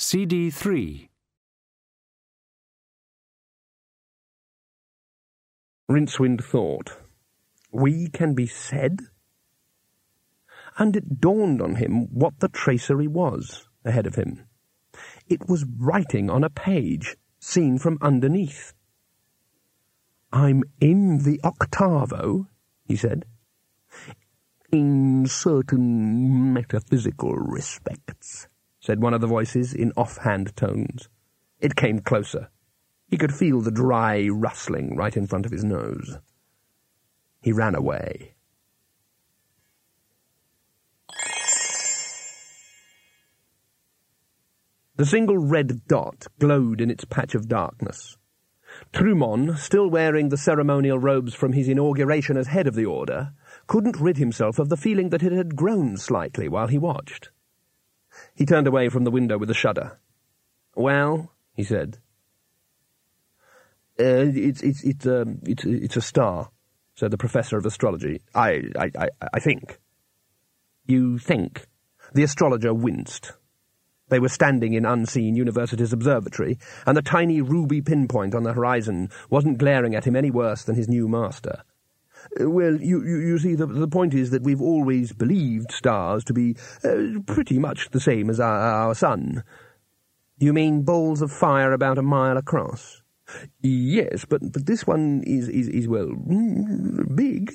CD 3. Rincewind thought, We can be said? And it dawned on him what the tracery was ahead of him. It was writing on a page, seen from underneath. I'm in the octavo, he said. In certain metaphysical respects, said one of the voices in offhand tones. It came closer. He could feel the dry rustling right in front of his nose. He ran away. The single red dot glowed in its patch of darkness. Trymon, still wearing the ceremonial robes from his inauguration as head of the order, couldn't rid himself of the feeling that it had grown slightly while he watched. He turned away from the window with a shudder. Well, he said. Uh, it's it's it's um, it's it's a star, said the professor of astrology. I I I, I think. You think? The astrologer winced. They were standing in unseen University's observatory, and the tiny ruby pinpoint on the horizon wasn't glaring at him any worse than his new master. Well, you, you, you see, the, the point is that we've always believed stars to be uh, pretty much the same as our, our sun. You mean balls of fire about a mile across? Yes, but, but this one is, is, is, well, big.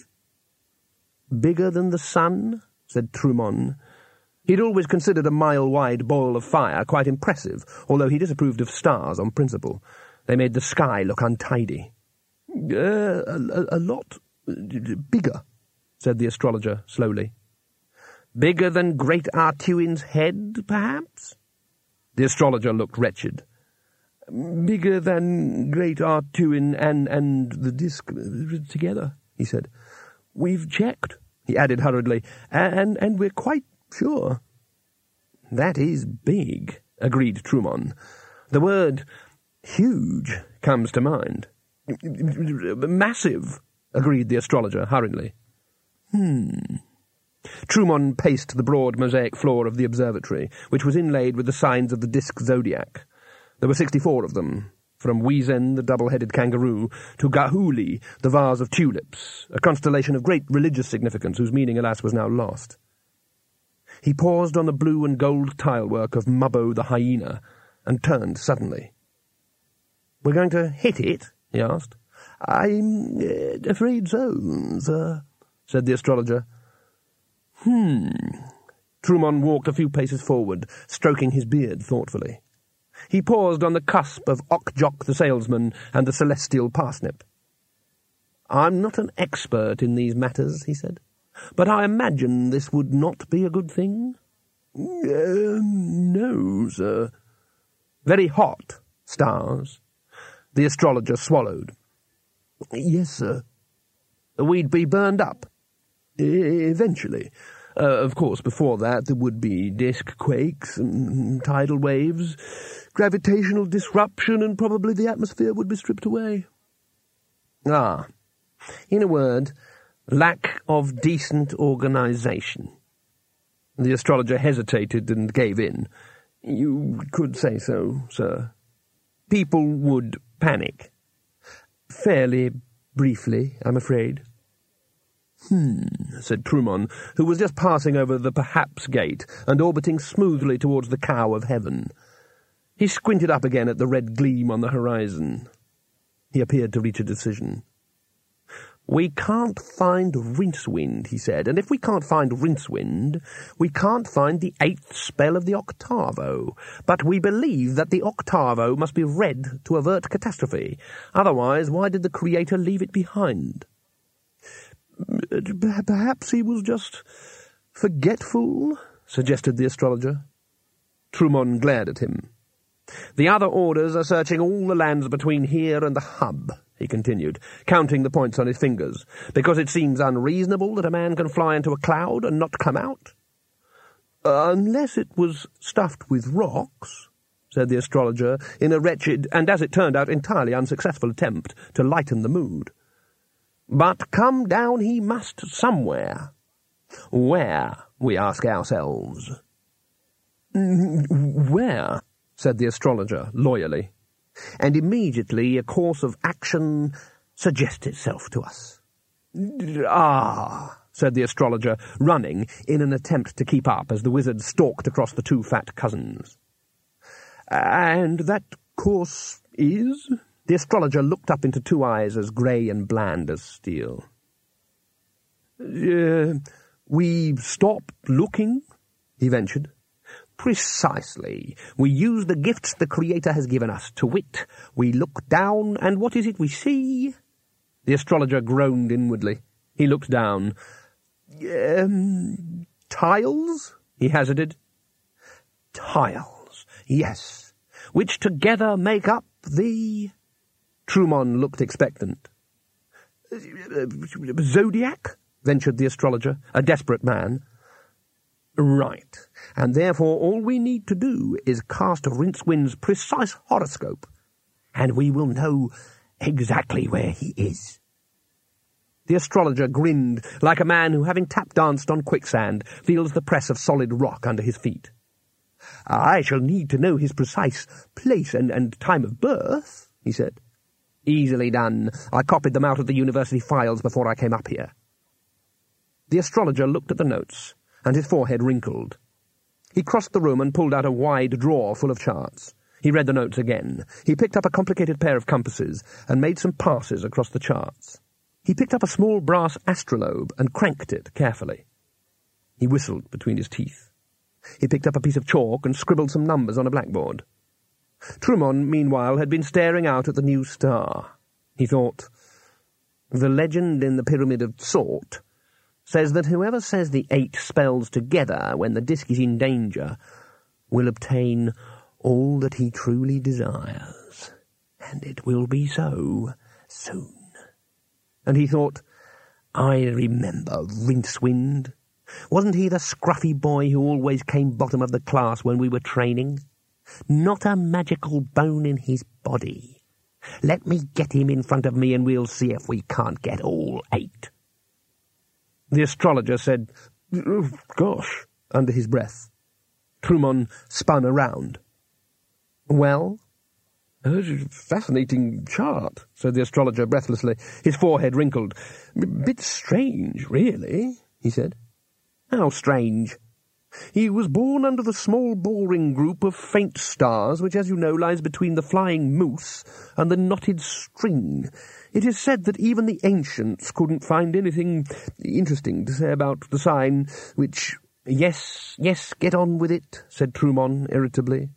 Bigger than the sun? said Trymon. He'd always considered a mile-wide ball of fire quite impressive, although he disapproved of stars on principle. They made the sky look untidy. Uh, a, a lot bigger, said the astrologer slowly. Bigger than Great A'Tuin's head, perhaps? The astrologer looked wretched. Bigger than Great A'Tuin and, and the disk together, he said. We've checked, he added hurriedly, and, and we're quite sure. That is big, agreed Trymon. The word huge comes to mind. Massive, agreed the astrologer hurriedly. Hmm. Trymon paced the broad mosaic floor of the observatory, which was inlaid with the signs of the disk zodiac. There were sixty-four of them, from Wezen, the double-headed kangaroo, to Gahoolie, the vase of tulips, a constellation of great religious significance whose meaning, alas, was now lost. He paused on the blue and gold tilework of Mubbo the hyena, and turned suddenly. We're going to hit it? he asked. I'm uh, afraid so, sir, said the astrologer. Hmm. Trymon walked a few paces forward, stroking his beard thoughtfully. He paused on the cusp of Okjok the salesman and the celestial parsnip. I'm not an expert in these matters, he said, but I imagine this would not be a good thing. Uh, no, sir. Very hot stars. The astrologer swallowed. Yes, sir. We'd be burned up. Eventually. Uh, of course, before that there would be disk quakes and tidal waves, gravitational disruption, and probably the atmosphere would be stripped away. Ah. In a word, lack of decent organization. The astrologer hesitated and gave in. You could say so, sir. People would panic. Fairly briefly, I'm afraid. Hmm, said Trymon, who was just passing over the perhaps gate and orbiting smoothly towards the cow of heaven. He squinted up again at the red gleam on the horizon. He appeared to reach a decision. We can't find Rincewind, he said, and if we can't find Rincewind, we can't find the eighth spell of the octavo. But we believe that the octavo must be read to avert catastrophe. Otherwise, why did the Creator leave it behind? Mm, uh, perhaps he was just forgetful, suggested the astrologer. Trymon glared at him. The other orders are searching all the lands between here and the hub he continued, counting the points on his fingers, because it seems unreasonable that a man can fly into a cloud and not come out. Unless it was stuffed with rocks, said the astrologer, in a wretched, and as it turned out entirely unsuccessful attempt to lighten the mood. But come down he must somewhere. Where, we ask ourselves. Where? said the astrologer, loyally. And immediately a course of action suggests itself to us. Ah, said the astrologer, running in an attempt to keep up as the wizard stalked across the two fat cousins. And that course is? The astrologer looked up into two eyes as grey and bland as steel. Uh, we stop looking, he ventured. Precisely. We use the gifts the Creator has given us. To wit, we look down, and what is it we see? The astrologer groaned inwardly. He looked down. Um, tiles? he hazarded. Tiles, yes, which together make up the... Trymon looked expectant. Zodiac? ventured the astrologer, a desperate man. Right, and therefore all we need to do is cast Rincewind's precise horoscope, and we will know exactly where he is. The astrologer grinned like a man who, having tap danced on quicksand, feels the press of solid rock under his feet. I shall need to know his precise place and, and time of birth, he said. Easily done. I copied them out of the university files before I came up here. The astrologer looked at the notes, and his forehead wrinkled. He crossed the room and pulled out a wide drawer full of charts. He read the notes again. He picked up a complicated pair of compasses and made some passes across the charts. He picked up a small brass astrolabe and cranked it carefully. He whistled between his teeth. He picked up a piece of chalk and scribbled some numbers on a blackboard. Trymon, meanwhile, had been staring out at the new star. He thought, The legend in the Pyramid of Tsort says that whoever says the eight spells together when the disk is in danger will obtain all that he truly desires. And it will be so soon. And he thought, I remember Rincewind. Wasn't he the scruffy boy who always came bottom of the class when we were training? Not a magical bone in his body. Let me get him in front of me and we'll see if we can't get all eight. The astrologer said, Gosh, under his breath. Trymon spun around. Well? A fascinating chart, said the astrologer breathlessly. His forehead wrinkled. Bit strange, really, he said. How strange? He was born under the small boring group of faint stars, which, as you know, lies between the flying moose and the knotted string. It is said that even the ancients couldn't find anything interesting to say about the sign, which... Yes, yes, get on with it, said Trymon irritably.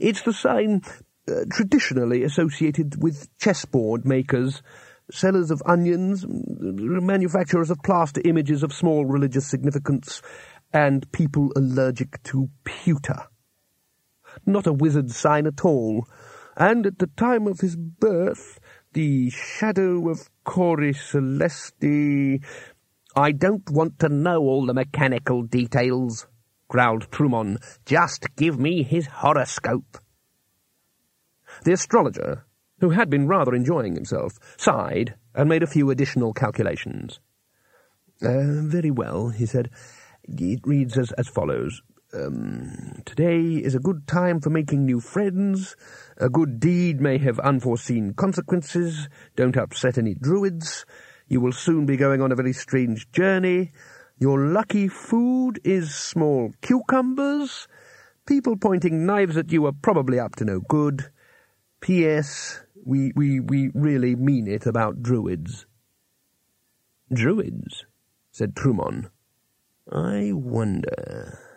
It's the sign uh, traditionally associated with chessboard makers, sellers of onions, manufacturers of plaster images of small religious significance, and people allergic to pewter. Not a wizard sign at all, and at the time of his birth, the shadow of Cori Celesti... I don't want to know all the mechanical details, growled Trymon. Just give me his horoscope. The astrologer, who had been rather enjoying himself, sighed and made a few additional calculations. Uh, very well, he said. It reads as, as follows. Um, today is a good time for making new friends. A good deed may have unforeseen consequences. Don't upset any druids. You will soon be going on a very strange journey. Your lucky food is small cucumbers. People pointing knives at you are probably up to no good. P.S. We, we, we really mean it about druids. Druids, said Trymon. I wonder.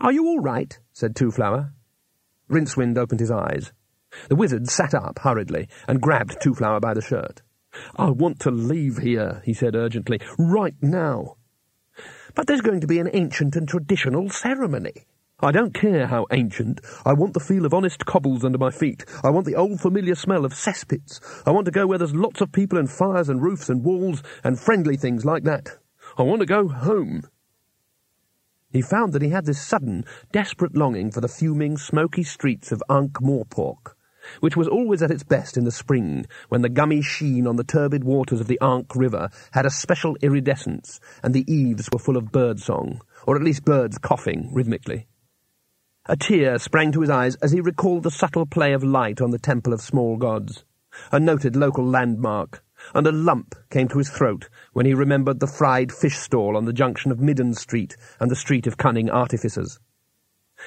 Are you all right? said Two Flower. Rincewind opened his eyes. The wizard sat up hurriedly and grabbed Two Flower by the shirt. I want to leave here, he said urgently, right now. But there's going to be an ancient and traditional ceremony. I don't care how ancient. I want the feel of honest cobbles under my feet. I want the old familiar smell of cesspits. I want to go where there's lots of people and fires and roofs and walls and friendly things like that. I want to go home. He found that he had this sudden, desperate longing for the fuming, smoky streets of Ankh Morpork, which was always at its best in the spring, when the gummy sheen on the turbid waters of the Ankh River had a special iridescence, and the eaves were full of bird song, or at least birds coughing rhythmically. A tear sprang to his eyes as he recalled the subtle play of light on the Temple of Small Gods, a noted local landmark, and a lump came to his throat when he remembered the fried fish stall on the junction of Midden Street and the Street of Cunning Artificers.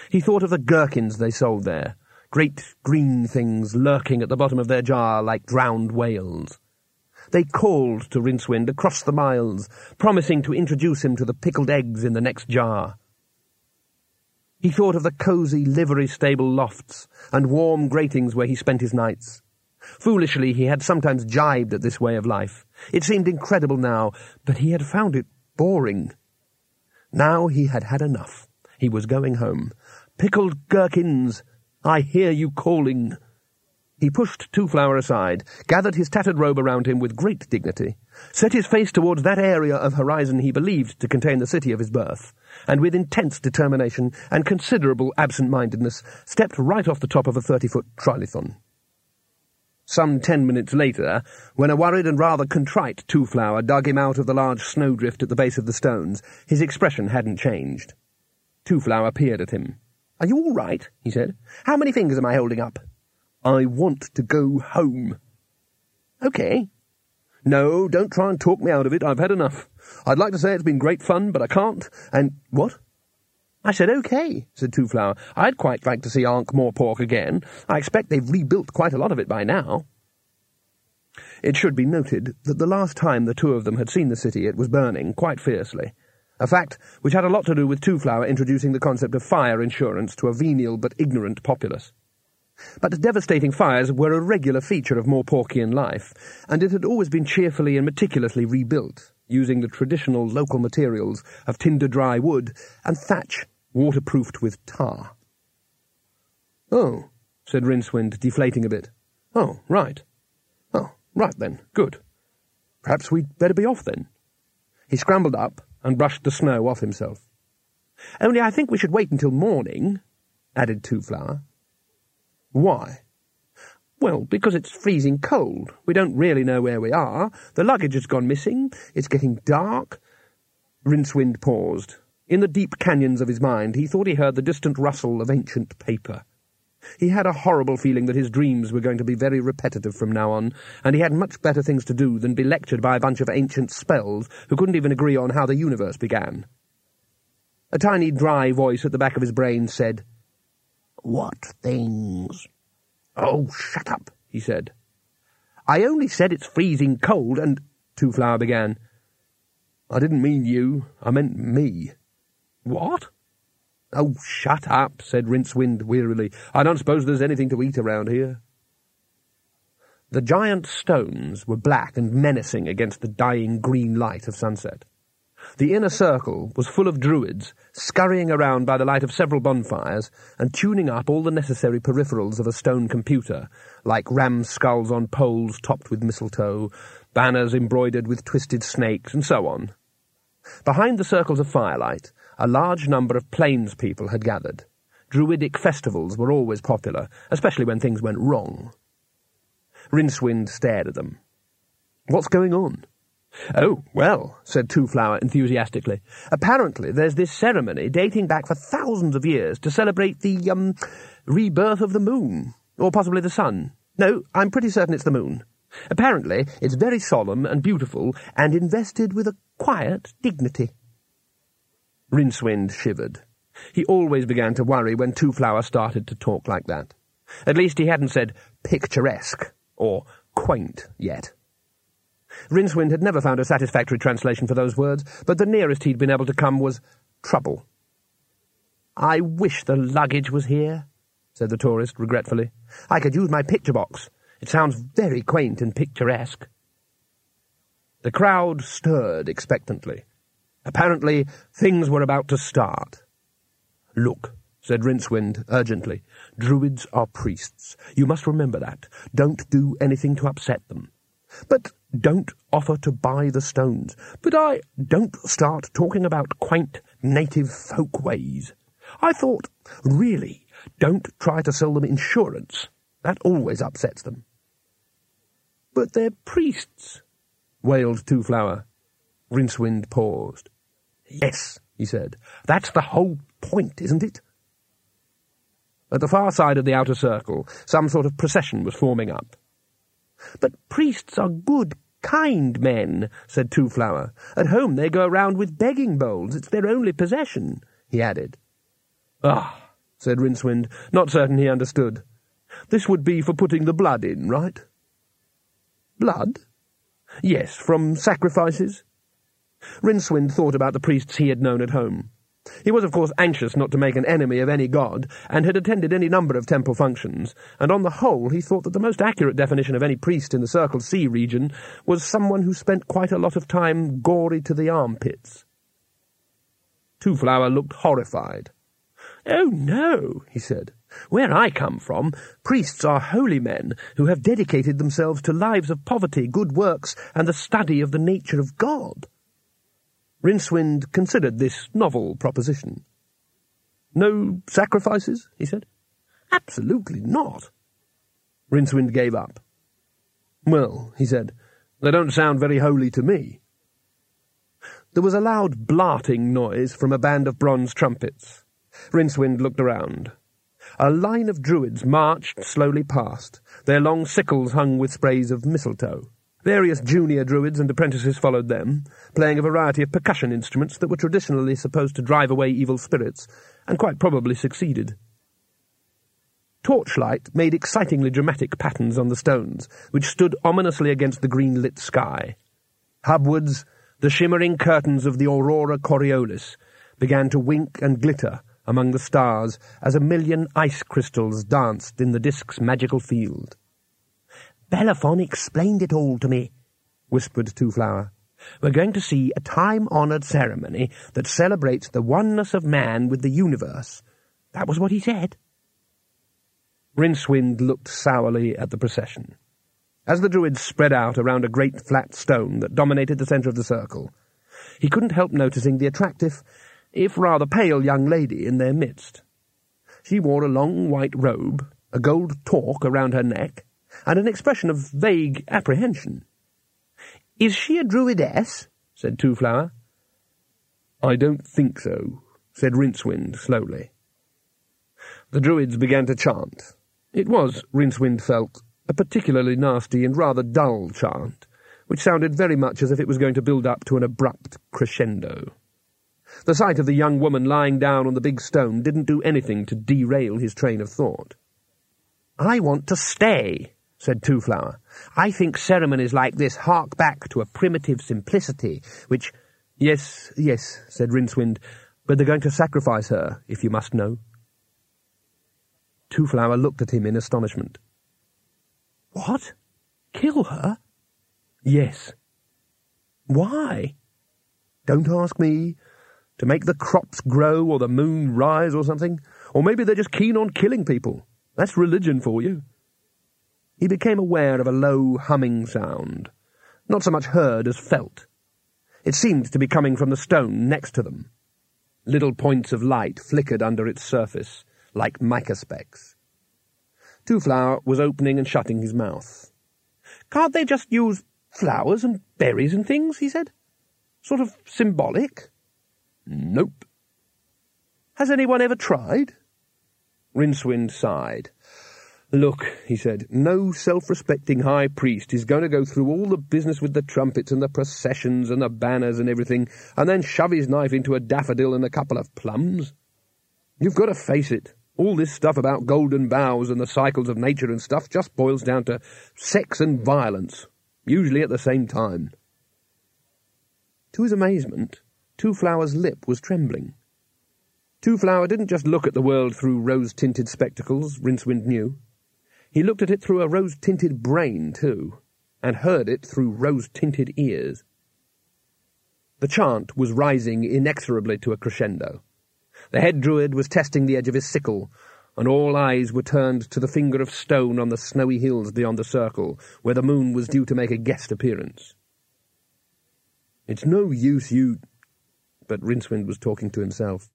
He thought of the gherkins they sold there, great green things lurking at the bottom of their jar like drowned whales. They called to Rincewind across the miles, promising to introduce him to the pickled eggs in the next jar. He thought of the cosy livery stable lofts and warm gratings where he spent his nights. Foolishly, he had sometimes jibed at this way of life. It seemed incredible now, but he had found it boring. Now he had had enough. He was going home. Pickled gherkins, I hear you calling. He pushed Two Flower aside, gathered his tattered robe around him with great dignity, set his face towards that area of horizon he believed to contain the city of his birth, and with intense determination and considerable absent-mindedness stepped right off the top of a thirty-foot trilithon. Some ten minutes later, when a worried and rather contrite Two Flower dug him out of the large snowdrift at the base of the stones, his expression hadn't changed. Two Flower peered at him. Are you all right? he said. How many fingers am I holding up? I want to go home. Okay. No, don't try and talk me out of it. I've had enough. I'd like to say it's been great fun, but I can't. And what? I said, okay, said Two Flower. I'd quite like to see Ankh Morpork again. I expect they've rebuilt quite a lot of it by now. It should be noted that the last time the two of them had seen the city it was burning quite fiercely a fact which had a lot to do with Two Flower introducing the concept of fire insurance to a venial but ignorant populace. But devastating fires were a regular feature of Morporkian life, and it had always been cheerfully and meticulously rebuilt, using the traditional local materials of tinder dry wood and thatch waterproofed with tar. Oh, said Rincewind, deflating a bit. Oh, right. Oh, right then, good. Perhaps we'd better be off then. He scrambled up, and brushed the snow off himself. Only I think we should wait until morning, added Two Flower. Why? Well, because it's freezing cold. We don't really know where we are. The luggage has gone missing. It's getting dark. Rincewind paused. In the deep canyons of his mind, he thought he heard the distant rustle of ancient paper. He had a horrible feeling that his dreams were going to be very repetitive from now on, and he had much better things to do than be lectured by a bunch of ancient spells who couldn't even agree on how the universe began. A tiny dry voice at the back of his brain said, What things? Oh, shut up, he said. I only said it's freezing cold, and Two Flower began. I didn't mean you, I meant me. What? Oh, shut up, said Rincewind wearily. I don't suppose there's anything to eat around here. The giant stones were black and menacing against the dying green light of sunset. The inner circle was full of druids, scurrying around by the light of several bonfires and tuning up all the necessary peripherals of a stone computer, like ram skulls on poles topped with mistletoe, banners embroidered with twisted snakes, and so on. Behind the circles of firelight, a large number of plains people had gathered. Druidic festivals were always popular, especially when things went wrong. Rincewind stared at them. What's going on? Oh, well, said Two Flower enthusiastically. Apparently there's this ceremony dating back for thousands of years to celebrate the, um, rebirth of the moon. Or possibly the sun. No, I'm pretty certain it's the moon. Apparently it's very solemn and beautiful and invested with a quiet dignity. Rincewind shivered. He always began to worry when Two Flower started to talk like that. At least he hadn't said picturesque or quaint yet. Rincewind had never found a satisfactory translation for those words, but the nearest he'd been able to come was trouble. I wish the luggage was here, said the tourist regretfully. I could use my picture box. It sounds very quaint and picturesque. The crowd stirred expectantly. Apparently, things were about to start. Look, said Rincewind urgently. Druids are priests. You must remember that. Don't do anything to upset them. But don't offer to buy the stones. But I don't start talking about quaint native folk ways. I thought, really, don't try to sell them insurance. That always upsets them. But they're priests, wailed Two Flower. Rincewind paused. Yes, he said. That's the whole point, isn't it? At the far side of the outer circle, some sort of procession was forming up. But priests are good, kind men, said Two Flower. At home they go around with begging bowls. It's their only possession, he added. Ah, said Rincewind, not certain he understood. This would be for putting the blood in, right? Blood? Yes, from sacrifices. Rincewind thought about the priests he had known at home. He was, of course, anxious not to make an enemy of any god, and had attended any number of temple functions, and on the whole he thought that the most accurate definition of any priest in the Circle Sea region was someone who spent quite a lot of time gory to the armpits. Two Flower looked horrified. Oh, no, he said. Where I come from, priests are holy men who have dedicated themselves to lives of poverty, good works, and the study of the nature of God. Rincewind considered this novel proposition. No sacrifices? he said. Absolutely not. Rincewind gave up. Well, he said, they don't sound very holy to me. There was a loud blarting noise from a band of bronze trumpets. Rincewind looked around. A line of druids marched slowly past, their long sickles hung with sprays of mistletoe. Various junior druids and apprentices followed them, playing a variety of percussion instruments that were traditionally supposed to drive away evil spirits, and quite probably succeeded. Torchlight made excitingly dramatic patterns on the stones, which stood ominously against the green-lit sky. Hubwards, the shimmering curtains of the aurora coriolis began to wink and glitter among the stars as a million ice crystals danced in the disk's magical field. Belafon explained it all to me, whispered Two Flower. We're going to see a time-honoured ceremony that celebrates the oneness of man with the universe. That was what he said. Rincewind looked sourly at the procession. As the druids spread out around a great flat stone that dominated the centre of the circle, he couldn't help noticing the attractive, if rather pale young lady in their midst. She wore a long white robe, a gold torque around her neck, and an expression of vague apprehension. Is she a druidess? said Two Flower. I don't think so, said Rincewind slowly. The druids began to chant. It was, Rincewind felt, a particularly nasty and rather dull chant, which sounded very much as if it was going to build up to an abrupt crescendo. The sight of the young woman lying down on the big stone didn't do anything to derail his train of thought. I want to stay, said Two Flower. I think ceremonies like this hark back to a primitive simplicity, which... Yes, yes, said Rincewind, but they're going to sacrifice her, if you must know. Two Flower looked at him in astonishment. What? Kill her? Yes. Why? Don't ask me. To make the crops grow or the moon rise or something. Or maybe they're just keen on killing people. That's religion for you he became aware of a low humming sound, not so much heard as felt. It seemed to be coming from the stone next to them. Little points of light flickered under its surface, like mica specks. Two Flower was opening and shutting his mouth. Can't they just use flowers and berries and things, he said. Sort of symbolic? Nope. Has anyone ever tried? Rincewind sighed. Look, he said, no self-respecting high priest is going to go through all the business with the trumpets and the processions and the banners and everything, and then shove his knife into a daffodil and a couple of plums. You've got to face it. All this stuff about golden boughs and the cycles of nature and stuff just boils down to sex and violence, usually at the same time. To his amazement, Two Flower's lip was trembling. Two Flower didn't just look at the world through rose-tinted spectacles, Rincewind knew. He looked at it through a rose-tinted brain, too, and heard it through rose-tinted ears. The chant was rising inexorably to a crescendo. The head druid was testing the edge of his sickle, and all eyes were turned to the finger of stone on the snowy hills beyond the circle, where the moon was due to make a guest appearance. It's no use you... But Rincewind was talking to himself.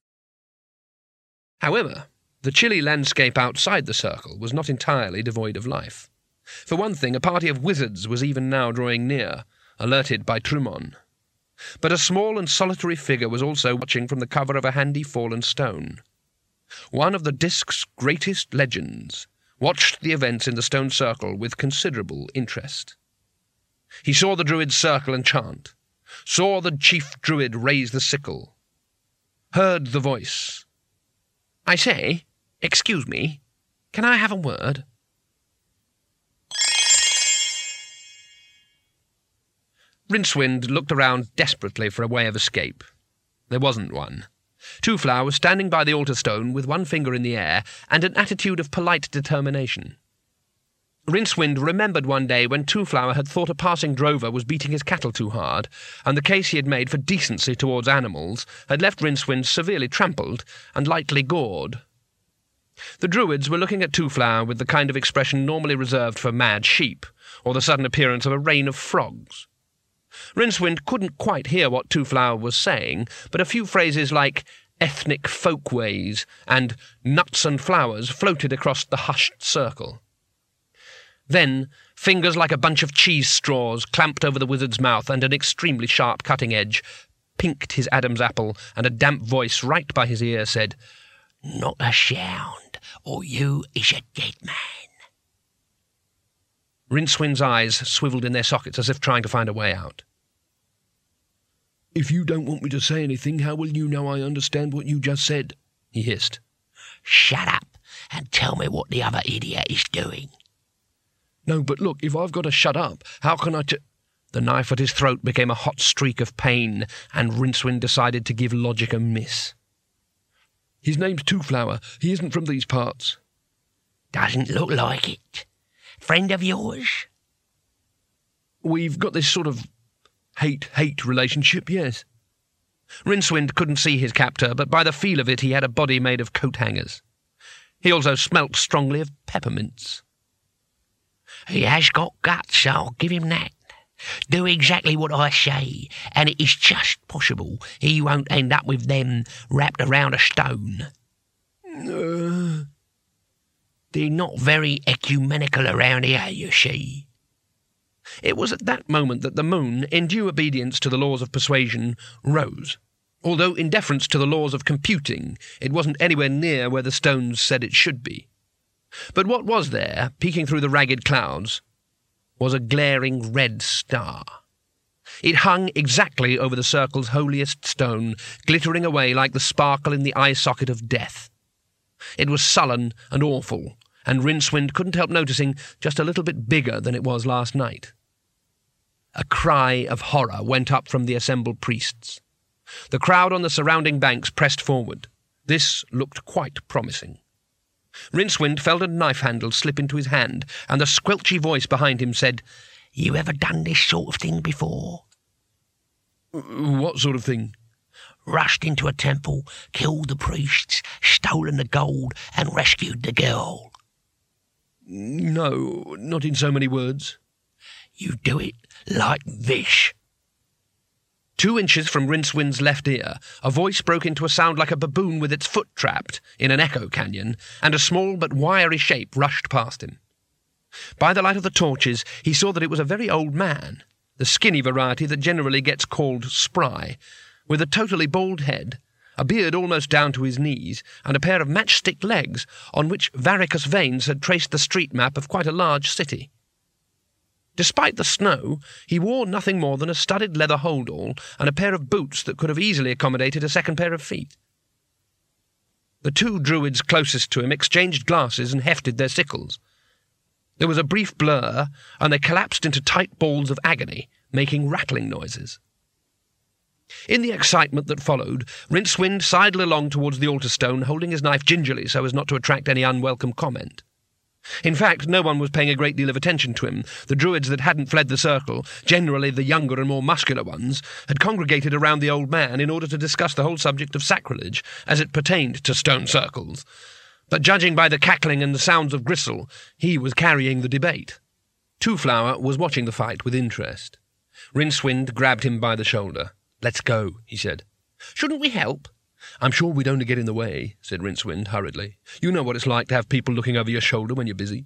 However, The chilly landscape outside the circle was not entirely devoid of life. For one thing, a party of wizards was even now drawing near, alerted by Trymon. But a small and solitary figure was also watching from the cover of a handy fallen stone. One of the disk's greatest legends watched the events in the stone circle with considerable interest. He saw the druids circle and chant, saw the chief druid raise the sickle, heard the voice. I say, excuse me, can I have a word? Rincewind looked around desperately for a way of escape. There wasn't one. Twoflower was standing by the altar stone with one finger in the air and an attitude of polite determination. Rincewind remembered one day when Twoflower had thought a passing drover was beating his cattle too hard, and the case he had made for decency towards animals had left Rincewind severely trampled and lightly gored. The Druids were looking at Twoflower with the kind of expression normally reserved for mad sheep, or the sudden appearance of a rain of frogs. Rincewind couldn't quite hear what Twoflower was saying, but a few phrases like ethnic folkways and nuts and flowers floated across the hushed circle. Then, fingers like a bunch of cheese straws clamped over the wizard's mouth, and an extremely sharp cutting edge pinked his Adam's apple, and a damp voice right by his ear said, Not a sound, or you is a dead man. Rincewind's eyes swiveled in their sockets as if trying to find a way out. If you don't want me to say anything, how will you know I understand what you just said? he hissed. Shut up and tell me what the other idiot is doing. No, but look, if I've got to shut up, how can I t- The knife at his throat became a hot streak of pain, and Rincewind decided to give logic a miss. His name's Twoflower. He isn't from these parts. Doesn't look like it. Friend of yours? We've got this sort of hate-hate relationship, yes. Rincewind couldn't see his captor, but by the feel of it he had a body made of coat hangers. He also smelt strongly of peppermints. He has got guts, I'll give him that. Do exactly what I say, and it is just possible he won't end up with them wrapped around a stone. Uh, they're not very ecumenical around here, you see. It was at that moment that the moon, in due obedience to the laws of persuasion, rose. Although, in deference to the laws of computing, it wasn't anywhere near where the stones said it should be. But what was there, peeking through the ragged clouds, was a glaring red star. It hung exactly over the circle's holiest stone, glittering away like the sparkle in the eye socket of death. It was sullen and awful, and Rincewind couldn't help noticing just a little bit bigger than it was last night. A cry of horror went up from the assembled priests. The crowd on the surrounding banks pressed forward. This looked quite promising. Rincewind felt a knife handle slip into his hand, and the squelchy voice behind him said, You ever done this sort of thing before? What sort of thing? Rushed into a temple, killed the priests, stolen the gold, and rescued the girl. No, not in so many words. You do it like this. Two inches from Rincewind's left ear, a voice broke into a sound like a baboon with its foot trapped in an echo canyon, and a small but wiry shape rushed past him. By the light of the torches, he saw that it was a very old man, the skinny variety that generally gets called spry, with a totally bald head, a beard almost down to his knees, and a pair of matchstick legs on which varicose veins had traced the street map of quite a large city. Despite the snow, he wore nothing more than a studded leather holdall and a pair of boots that could have easily accommodated a second pair of feet. The two druids closest to him exchanged glasses and hefted their sickles. There was a brief blur, and they collapsed into tight balls of agony, making rattling noises. In the excitement that followed, Rincewind sidled along towards the altar stone, holding his knife gingerly so as not to attract any unwelcome comment. In fact, no one was paying a great deal of attention to him. The druids that hadn't fled the circle, generally the younger and more muscular ones, had congregated around the old man in order to discuss the whole subject of sacrilege as it pertained to stone circles. But judging by the cackling and the sounds of gristle, he was carrying the debate. Twoflower was watching the fight with interest. Rincewind grabbed him by the shoulder. Let's go, he said. Shouldn't we help? I'm sure we don't get in the way, said Rincewind hurriedly. You know what it's like to have people looking over your shoulder when you're busy.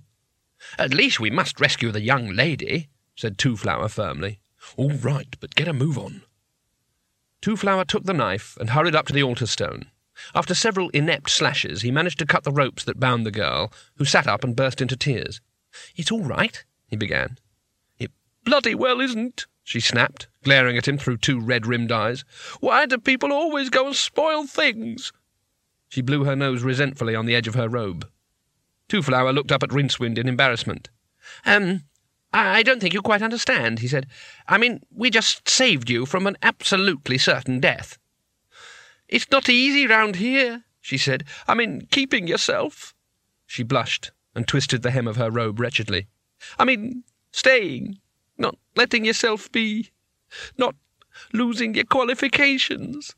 At least we must rescue the young lady, said Two Flower firmly. All right, but get a move on. Two Flower took the knife and hurried up to the altar stone. After several inept slashes, he managed to cut the ropes that bound the girl, who sat up and burst into tears. It's all right, he began. It bloody well isn't, she snapped, glaring at him through two red-rimmed eyes. Why do people always go and spoil things? She blew her nose resentfully on the edge of her robe. Two Flower looked up at Rincewind in embarrassment. Um, I don't think you quite understand, he said. I mean, we just saved you from an absolutely certain death. It's not easy round here, she said. I mean, keeping yourself. She blushed and twisted the hem of her robe wretchedly. I mean, staying, not letting yourself be, not losing your qualifications.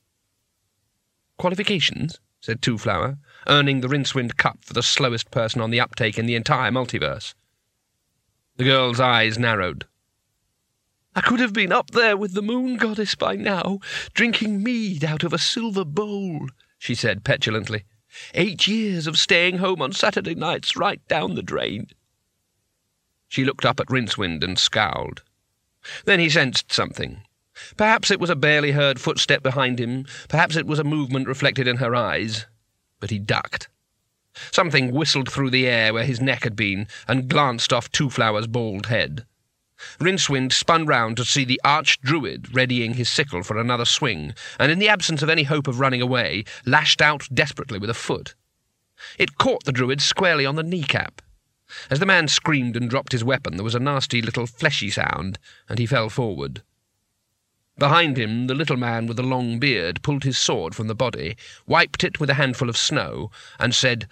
Qualifications? said Two Flower, earning the Rincewind Cup for the slowest person on the uptake in the entire multiverse. The girl's eyes narrowed. I could have been up there with the moon goddess by now, drinking mead out of a silver bowl, she said petulantly. Eight years of staying home on Saturday nights right down the drain. She looked up at Rincewind and scowled. Then he sensed something. Perhaps it was a barely heard footstep behind him, perhaps it was a movement reflected in her eyes, but he ducked. Something whistled through the air where his neck had been and glanced off Two Flower's bald head. Rincewind spun round to see the arch-druid readying his sickle for another swing, and in the absence of any hope of running away, lashed out desperately with a foot. It caught the druid squarely on the kneecap. As the man screamed and dropped his weapon, there was a nasty little fleshy sound, and he fell forward. Behind him, the little man with the long beard pulled his sword from the body, wiped it with a handful of snow, and said,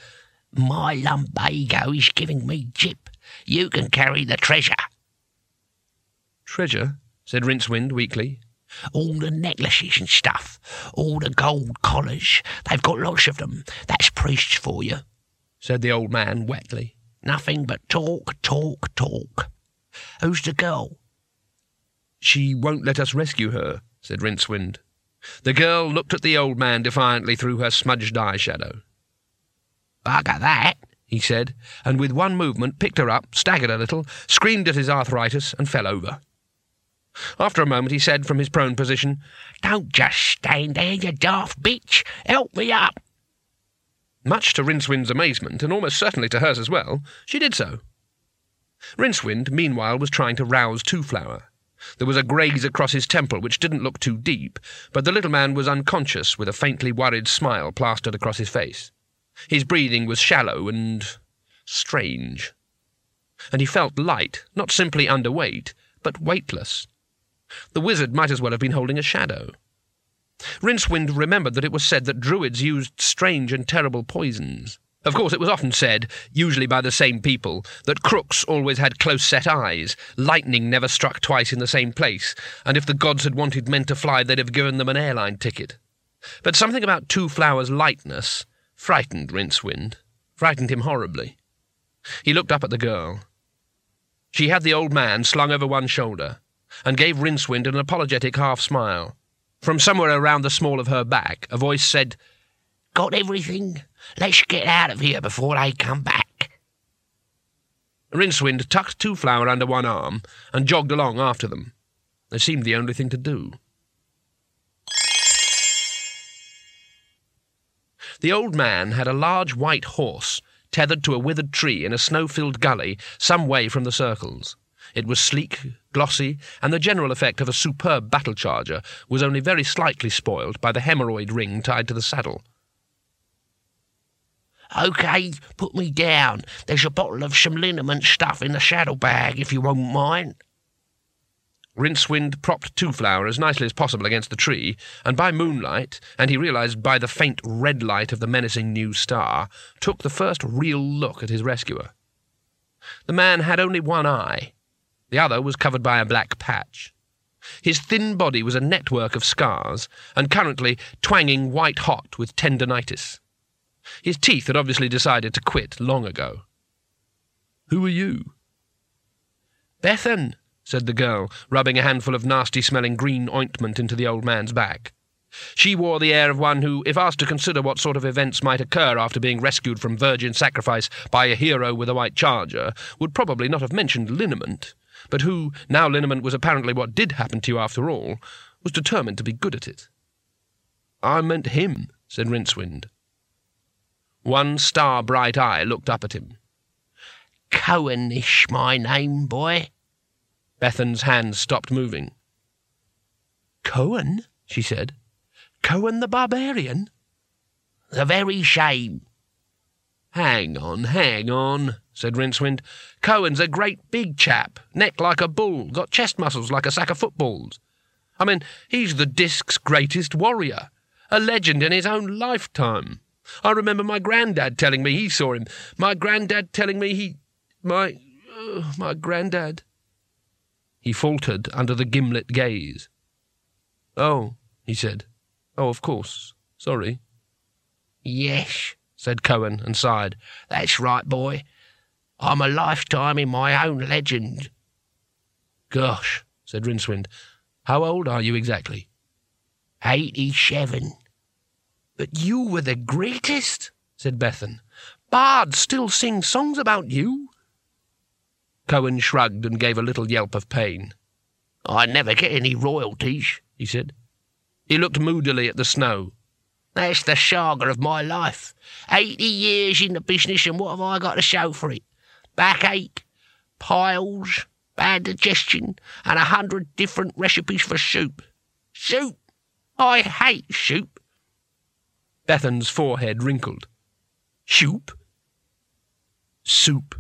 My lumbago is giving me jip. You can carry the treasure. Treasure? said Rincewind weakly. All the necklaces and stuff, all the gold collars. They've got lots of them. That's priests for you, said the old man wetly. Nothing but talk, talk, talk. Who's the girl? She won't let us rescue her, said Rincewind. The girl looked at the old man defiantly through her smudged eye shadow. Bugger that, he said, and with one movement picked her up, staggered a little, screamed at his arthritis, and fell over. After a moment he said from his prone position, Don't just stand there, you daft bitch. Help me up. Much to Rincewind's amazement, and almost certainly to hers as well, she did so. Rincewind, meanwhile, was trying to rouse Two Flower. There was a graze across his temple which didn't look too deep, but the little man was unconscious with a faintly worried smile plastered across his face. His breathing was shallow and strange. And he felt light, not simply underweight, but weightless. The wizard might as well have been holding a shadow. Rincewind remembered that it was said that druids used strange and terrible poisons. Of course, it was often said, usually by the same people, that crooks always had close set eyes, lightning never struck twice in the same place, and if the gods had wanted men to fly, they'd have given them an airline ticket. But something about Two Flowers' lightness frightened Rincewind, frightened him horribly. He looked up at the girl. She had the old man slung over one shoulder, and gave Rincewind an apologetic half smile. From somewhere around the small of her back, a voice said, Got everything? Let's get out of here before they come back. Rincewind tucked Two Flower under one arm and jogged along after them. It seemed the only thing to do. The old man had a large white horse tethered to a withered tree in a snow-filled gully some way from the circles. It was sleek, glossy, and the general effect of a superb battle charger was only very slightly spoiled by the hemorrhoid ring tied to the saddle. OK, put me down. There's a bottle of some liniment stuff in the saddle bag, if you won't mind. Rincewind propped Two Flower as nicely as possible against the tree, and by moonlight, and he realized by the faint red light of the menacing new star, took the first real look at his rescuer. The man had only one eye, the other was covered by a black patch. His thin body was a network of scars, and currently twanging white hot with tendonitis. His teeth had obviously decided to quit long ago. Who are you? Bethan, said the girl, rubbing a handful of nasty smelling green ointment into the old man's back. She wore the air of one who, if asked to consider what sort of events might occur after being rescued from virgin sacrifice by a hero with a white charger, would probably not have mentioned liniment, but who, now liniment was apparently what did happen to you after all, was determined to be good at it. I meant him, said Rincewind. One star bright eye looked up at him. Cohenish my name, boy. Bethan's hands stopped moving. Cohen? she said. Cohen the barbarian? The very shame. Hang on, hang on, said Rincewind. Cohen's a great big chap, neck like a bull, got chest muscles like a sack of footballs. I mean, he's the Disk's greatest warrior, a legend in his own lifetime. I remember my granddad telling me he saw him. My granddad telling me he. My. Uh, my granddad. He faltered under the gimlet gaze. Oh, he said. Oh, of course. Sorry. Yes, said Cohen and sighed. That's right, boy. I'm a lifetime in my own legend. Gosh, said Rincewind. How old are you exactly? Eighty-seven. But you were the greatest, said Bethan. Bards still sing songs about you. Cohen shrugged and gave a little yelp of pain. I never get any royalties, he said. He looked moodily at the snow. That's the saga of my life. Eighty years in the business, and what have I got to show for it? Backache, piles, bad digestion, and a hundred different recipes for soup. Soup! I hate soup. Bethan's forehead wrinkled. Soup? Soup,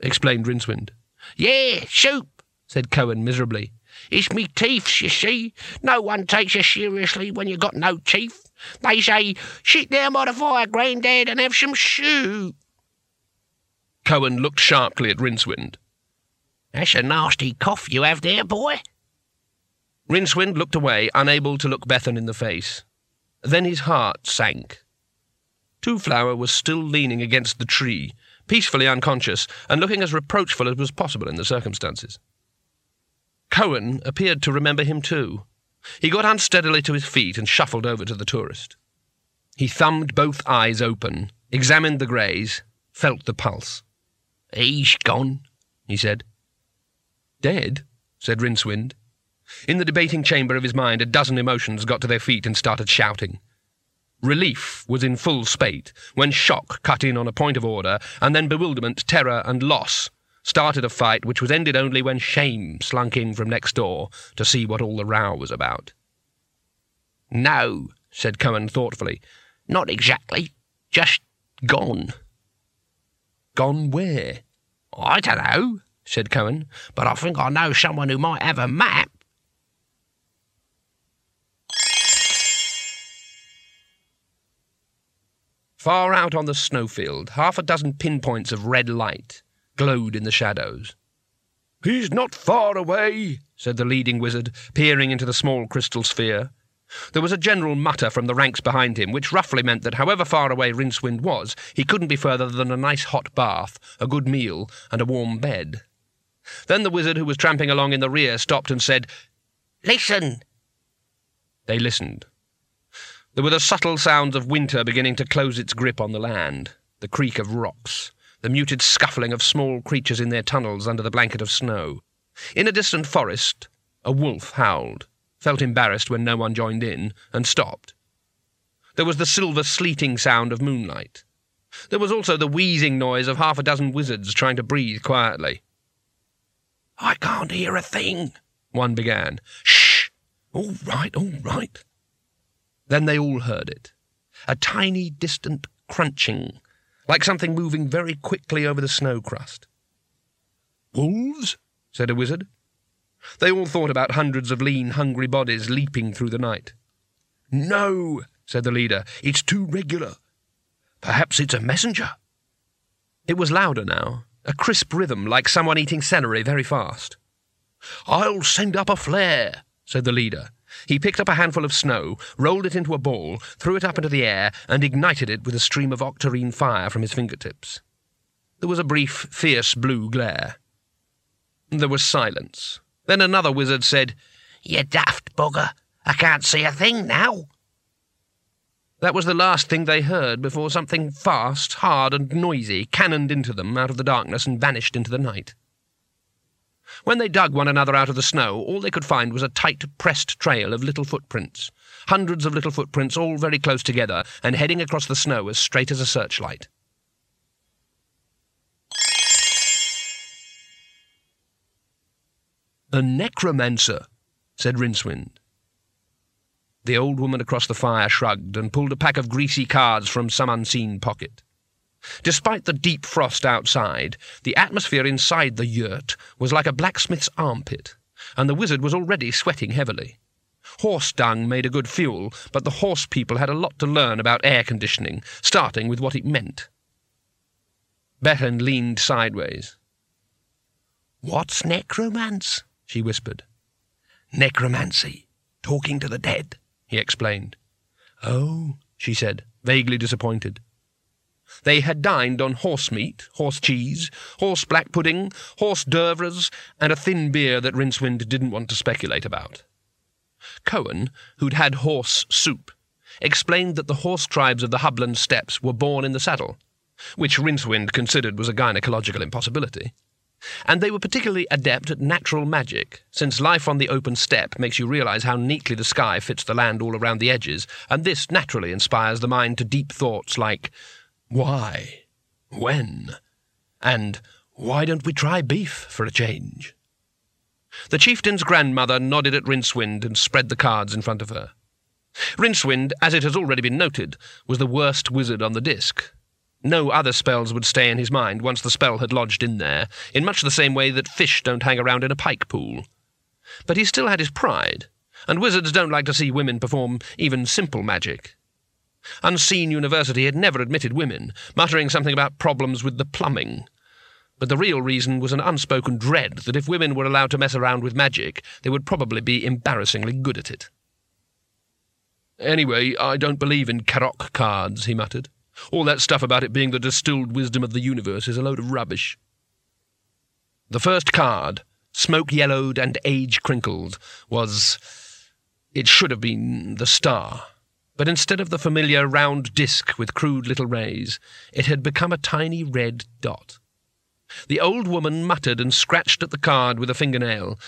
explained Rincewind. Yeah, soup, said Cohen miserably. It's me teeth, you see. No one takes you seriously when you got no teeth. They say, sit down by the fire, Grandad, and have some soup. Cohen looked sharply at Rincewind. That's a nasty cough you have there, boy. Rincewind looked away, unable to look Bethan in the face. Then his heart sank. Twoflower was still leaning against the tree, peacefully unconscious, and looking as reproachful as was possible in the circumstances. Cohen appeared to remember him too. He got unsteadily to his feet and shuffled over to the tourist. He thumbed both eyes open, examined the greys, felt the pulse. He's gone, he said. Dead? said Rincewind. In the debating chamber of his mind, a dozen emotions got to their feet and started shouting. Relief was in full spate when shock cut in on a point of order, and then bewilderment, terror, and loss started a fight which was ended only when shame slunk in from next door to see what all the row was about. No, said Cohen thoughtfully. Not exactly. Just gone. Gone where? I don't know, said Cohen, but I think I know someone who might have a map. Far out on the snowfield, half a dozen pinpoints of red light glowed in the shadows. He's not far away, said the leading wizard, peering into the small crystal sphere. There was a general mutter from the ranks behind him, which roughly meant that however far away Rincewind was, he couldn't be further than a nice hot bath, a good meal, and a warm bed. Then the wizard who was tramping along in the rear stopped and said, Listen! They listened. There were the subtle sounds of winter beginning to close its grip on the land, the creak of rocks, the muted scuffling of small creatures in their tunnels under the blanket of snow. In a distant forest, a wolf howled, felt embarrassed when no one joined in, and stopped. There was the silver sleeting sound of moonlight. There was also the wheezing noise of half a dozen wizards trying to breathe quietly. I can't hear a thing, one began. Shh! All right, all right. Then they all heard it a tiny, distant crunching, like something moving very quickly over the snow crust. Wolves? said a wizard. They all thought about hundreds of lean, hungry bodies leaping through the night. No, said the leader, it's too regular. Perhaps it's a messenger. It was louder now, a crisp rhythm like someone eating celery very fast. I'll send up a flare, said the leader, he picked up a handful of snow, rolled it into a ball, threw it up into the air, and ignited it with a stream of octarine fire from his fingertips. There was a brief, fierce blue glare. There was silence. Then another wizard said, You daft bugger, I can't see a thing now. That was the last thing they heard before something fast, hard, and noisy cannoned into them out of the darkness and vanished into the night. When they dug one another out of the snow, all they could find was a tight, pressed trail of little footprints. Hundreds of little footprints, all very close together, and heading across the snow as straight as a searchlight. A necromancer, said Rincewind. The old woman across the fire shrugged and pulled a pack of greasy cards from some unseen pocket. Despite the deep frost outside, the atmosphere inside the yurt was like a blacksmith's armpit, and the wizard was already sweating heavily. Horse dung made a good fuel, but the horse people had a lot to learn about air conditioning, starting with what it meant. Bethan leaned sideways. What's necromance? she whispered. Necromancy. Talking to the dead, he explained. Oh, she said, vaguely disappointed. They had dined on horse meat, horse cheese, horse black pudding, horse d'oeuvres, and a thin beer that Rincewind didn't want to speculate about. Cohen, who'd had horse soup, explained that the horse tribes of the Hubland steppes were born in the saddle, which Rincewind considered was a gynecological impossibility. And they were particularly adept at natural magic, since life on the open steppe makes you realize how neatly the sky fits the land all around the edges, and this naturally inspires the mind to deep thoughts like, why? When? And why don't we try beef for a change? The chieftain's grandmother nodded at Rincewind and spread the cards in front of her. Rincewind, as it has already been noted, was the worst wizard on the disc. No other spells would stay in his mind once the spell had lodged in there, in much the same way that fish don't hang around in a pike pool. But he still had his pride, and wizards don't like to see women perform even simple magic. Unseen University had never admitted women, muttering something about problems with the plumbing. But the real reason was an unspoken dread that if women were allowed to mess around with magic, they would probably be embarrassingly good at it. Anyway, I don't believe in Caroc cards, he muttered. All that stuff about it being the distilled wisdom of the universe is a load of rubbish. The first card, smoke yellowed and age crinkled, was. It should have been the star. But instead of the familiar round disk with crude little rays, it had become a tiny red dot. The old woman muttered and scratched at the card with a fingernail,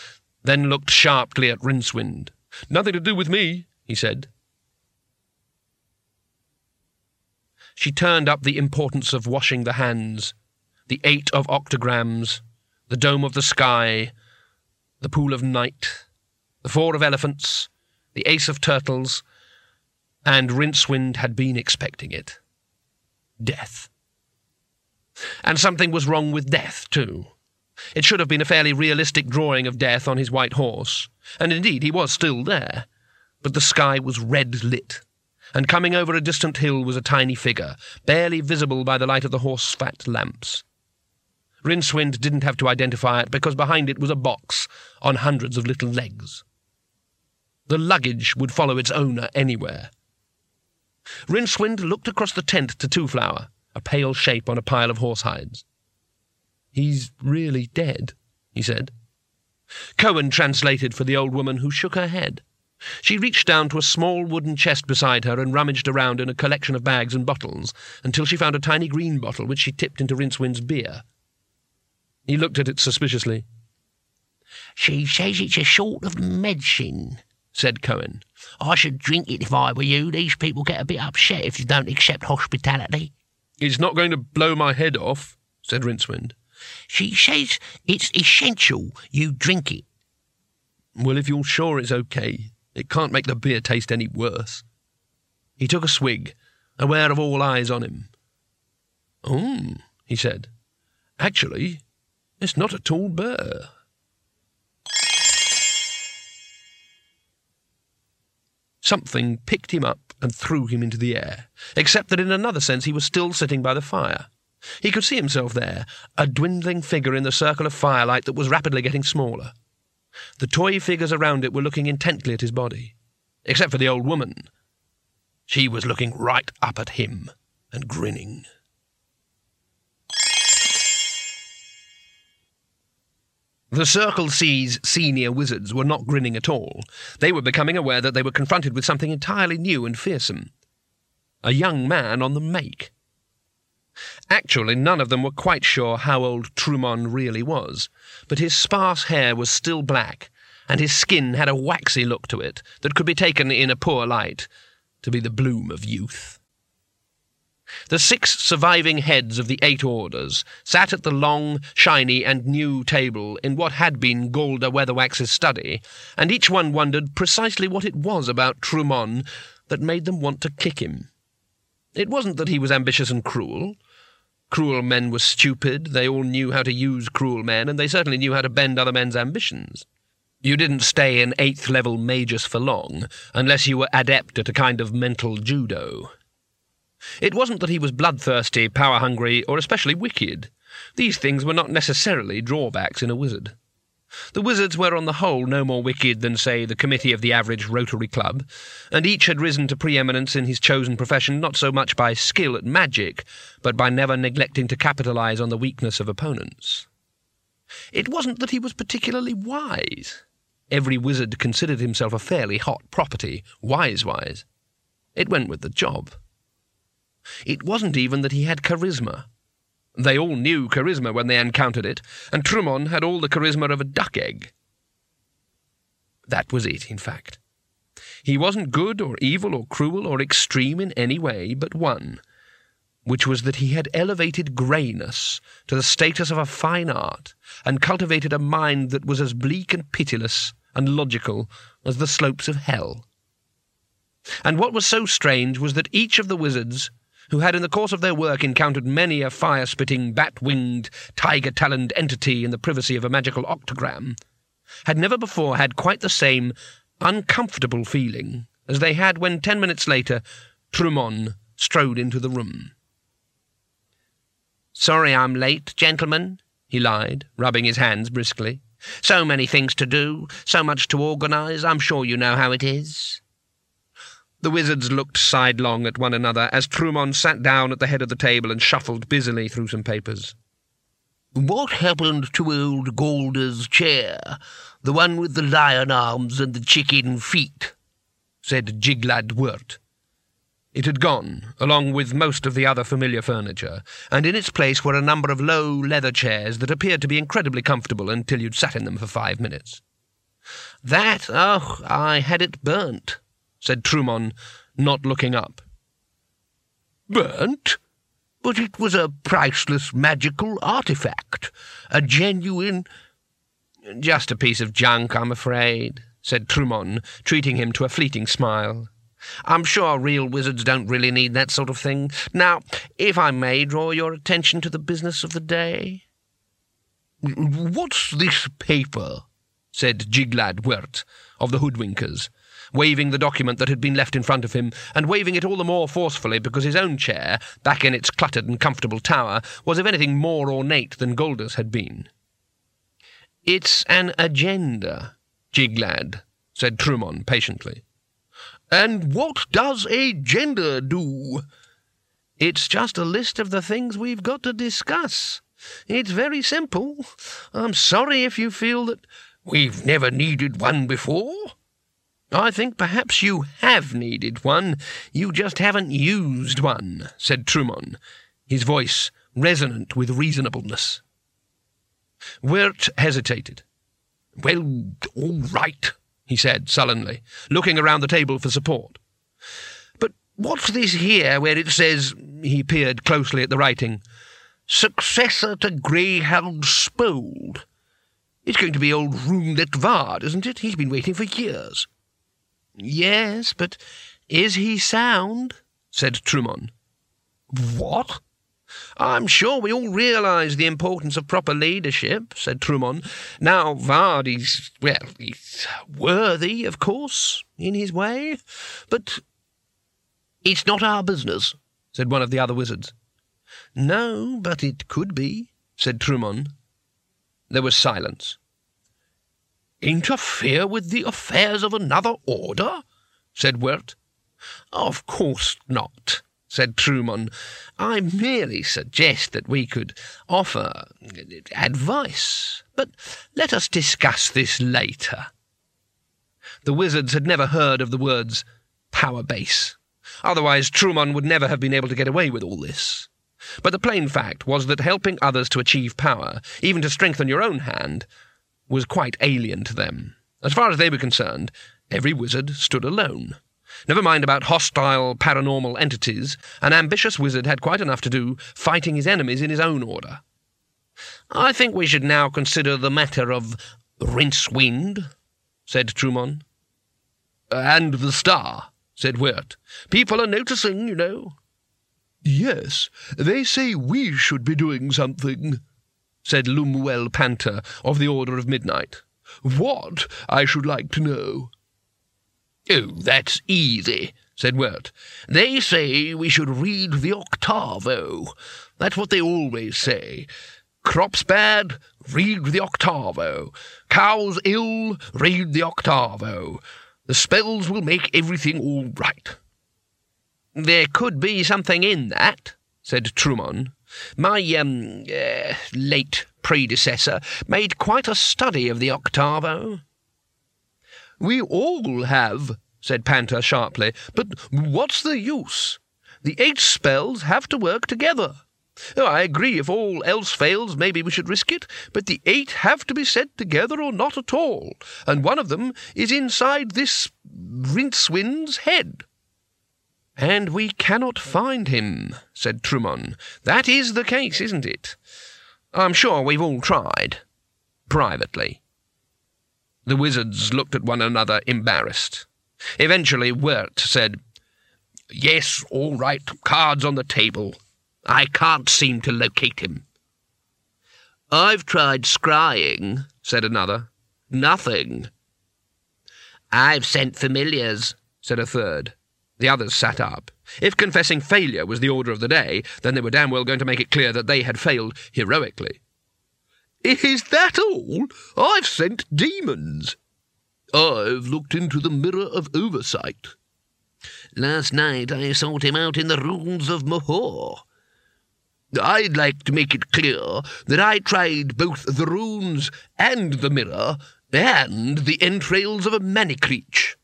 then looked sharply at Rincewind. Nothing to do with me, he said. She turned up the importance of washing the hands, the eight of octograms, the dome of the sky, the pool of night, the four of elephants, the ace of turtles, and Rincewind had been expecting it. Death. And something was wrong with Death, too. It should have been a fairly realistic drawing of Death on his white horse, and indeed he was still there. But the sky was red lit, and coming over a distant hill was a tiny figure, barely visible by the light of the horse fat lamps. Rincewind didn't have to identify it because behind it was a box on hundreds of little legs. The luggage would follow its owner anywhere. Rincewind looked across the tent to Twoflower, a pale shape on a pile of horse hides. He's really dead, he said. Cohen translated for the old woman, who shook her head. She reached down to a small wooden chest beside her and rummaged around in a collection of bags and bottles until she found a tiny green bottle which she tipped into Rincewind's beer. He looked at it suspiciously. She says it's a sort of medicine, said Cohen. I should drink it if I were you. These people get a bit upset if you don't accept hospitality. It's not going to blow my head off, said Rincewind. She says it's essential you drink it. Well, if you're sure it's okay, it can't make the beer taste any worse. He took a swig, aware of all eyes on him. Oh, he said. Actually, it's not at all beer. Something picked him up and threw him into the air, except that in another sense he was still sitting by the fire. He could see himself there, a dwindling figure in the circle of firelight that was rapidly getting smaller. The toy figures around it were looking intently at his body, except for the old woman. She was looking right up at him and grinning. The Circle Sea's senior wizards were not grinning at all. They were becoming aware that they were confronted with something entirely new and fearsome. a young man on the make. Actually, none of them were quite sure how old Trymon really was, but his sparse hair was still black, and his skin had a waxy look to it that could be taken in a poor light to be the bloom of youth. The six surviving heads of the eight orders sat at the long, shiny, and new table in what had been Galder Weatherwax's study, and each one wondered precisely what it was about Trymon that made them want to kick him. It wasn't that he was ambitious and cruel. Cruel men were stupid, they all knew how to use cruel men, and they certainly knew how to bend other men's ambitions. You didn't stay in eighth level magus for long, unless you were adept at a kind of mental judo. It wasn't that he was bloodthirsty, power hungry, or especially wicked. These things were not necessarily drawbacks in a wizard. The wizards were on the whole no more wicked than, say, the committee of the average Rotary Club, and each had risen to preeminence in his chosen profession not so much by skill at magic, but by never neglecting to capitalize on the weakness of opponents. It wasn't that he was particularly wise. Every wizard considered himself a fairly hot property, wise-wise. It went with the job. It wasn't even that he had charisma. They all knew charisma when they encountered it, and Trymon had all the charisma of a duck egg. That was it, in fact. He wasn't good or evil or cruel or extreme in any way but one, which was that he had elevated greyness to the status of a fine art and cultivated a mind that was as bleak and pitiless and logical as the slopes of hell. And what was so strange was that each of the wizards who had in the course of their work encountered many a fire-spitting, bat-winged, tiger-taloned entity in the privacy of a magical octagram, had never before had quite the same uncomfortable feeling as they had when ten minutes later Trymon strode into the room. Sorry I'm late, gentlemen, he lied, rubbing his hands briskly. So many things to do, so much to organize, I'm sure you know how it is. The wizards looked sidelong at one another as Trymon sat down at the head of the table and shuffled busily through some papers. What happened to old Galder's chair? The one with the lion arms and the chicken feet? said Jiglad Wert. It had gone, along with most of the other familiar furniture, and in its place were a number of low leather chairs that appeared to be incredibly comfortable until you'd sat in them for five minutes. That, oh, I had it burnt, said Trymon, not looking up. Burnt? But it was a priceless magical artifact, a genuine... Just a piece of junk, I'm afraid, said Trymon, treating him to a fleeting smile. I'm sure real wizards don't really need that sort of thing. Now, if I may draw your attention to the business of the day. What's this paper? said Jiglad Wert of the Hoodwinkers, waving the document that had been left in front of him, and waving it all the more forcefully because his own chair, back in its cluttered and comfortable tower, was if anything more ornate than Galder's had been. It's an agenda, Jiglad, said Trymon patiently. And what does agenda do? It's just a list of the things we've got to discuss. It's very simple. I'm sorry if you feel that we've never needed one before. I think perhaps you have needed one. You just haven't used one, said Trymon, his voice resonant with reasonableness. Wert hesitated. Well, all right, he said sullenly, looking around the table for support. But what's this here where it says, he peered closely at the writing, successor to Greyhald Spold? It's going to be old Roomlet Vard, isn't it? He's been waiting for years. Yes, but is he sound? said Trymon. What? I'm sure we all realise the importance of proper leadership, said Trymon. Now, Vardy's, well, he's worthy, of course, in his way, but it's not our business, said one of the other wizards. No, but it could be, said Trymon. There was silence. Interfere with the affairs of another order? said Wert. Of course not, said Trymon. I merely suggest that we could offer advice. But let us discuss this later. The wizards had never heard of the words power base. Otherwise, Trymon would never have been able to get away with all this. But the plain fact was that helping others to achieve power, even to strengthen your own hand, was quite alien to them. As far as they were concerned, every wizard stood alone. Never mind about hostile paranormal entities, an ambitious wizard had quite enough to do fighting his enemies in his own order. I think we should now consider the matter of Rincewind, said Trymon. And the star, said Wert. People are noticing, you know. Yes, they say we should be doing something, said Lumuel Panter of the Order of Midnight. What, I should like to know. Oh, that's easy, said Wert. They say we should read the octavo. That's what they always say. Crops bad, read the octavo. Cows ill, read the octavo. The spells will make everything all right. There could be something in that, said Trymon. My um, uh, late predecessor made quite a study of the octavo. We all have, said Panter sharply, but what's the use? The eight spells have to work together. Oh, I agree, if all else fails, maybe we should risk it, but the eight have to be said together or not at all, and one of them is inside this Rincewind's head. And we cannot find him, said Trymon. That is the case, isn't it? I'm sure we've all tried. Privately. The wizards looked at one another, embarrassed. Eventually, Wert said, Yes, all right, cards on the table. I can't seem to locate him. I've tried scrying, said another. Nothing. I've sent familiars, said a third. The others sat up. If confessing failure was the order of the day, then they were damn well going to make it clear that they had failed heroically. Is that all? I've sent demons. I've looked into the mirror of oversight. Last night I sought him out in the ruins of Mahor. I'd like to make it clear that I tried both the runes and the mirror and the entrails of a manicreech.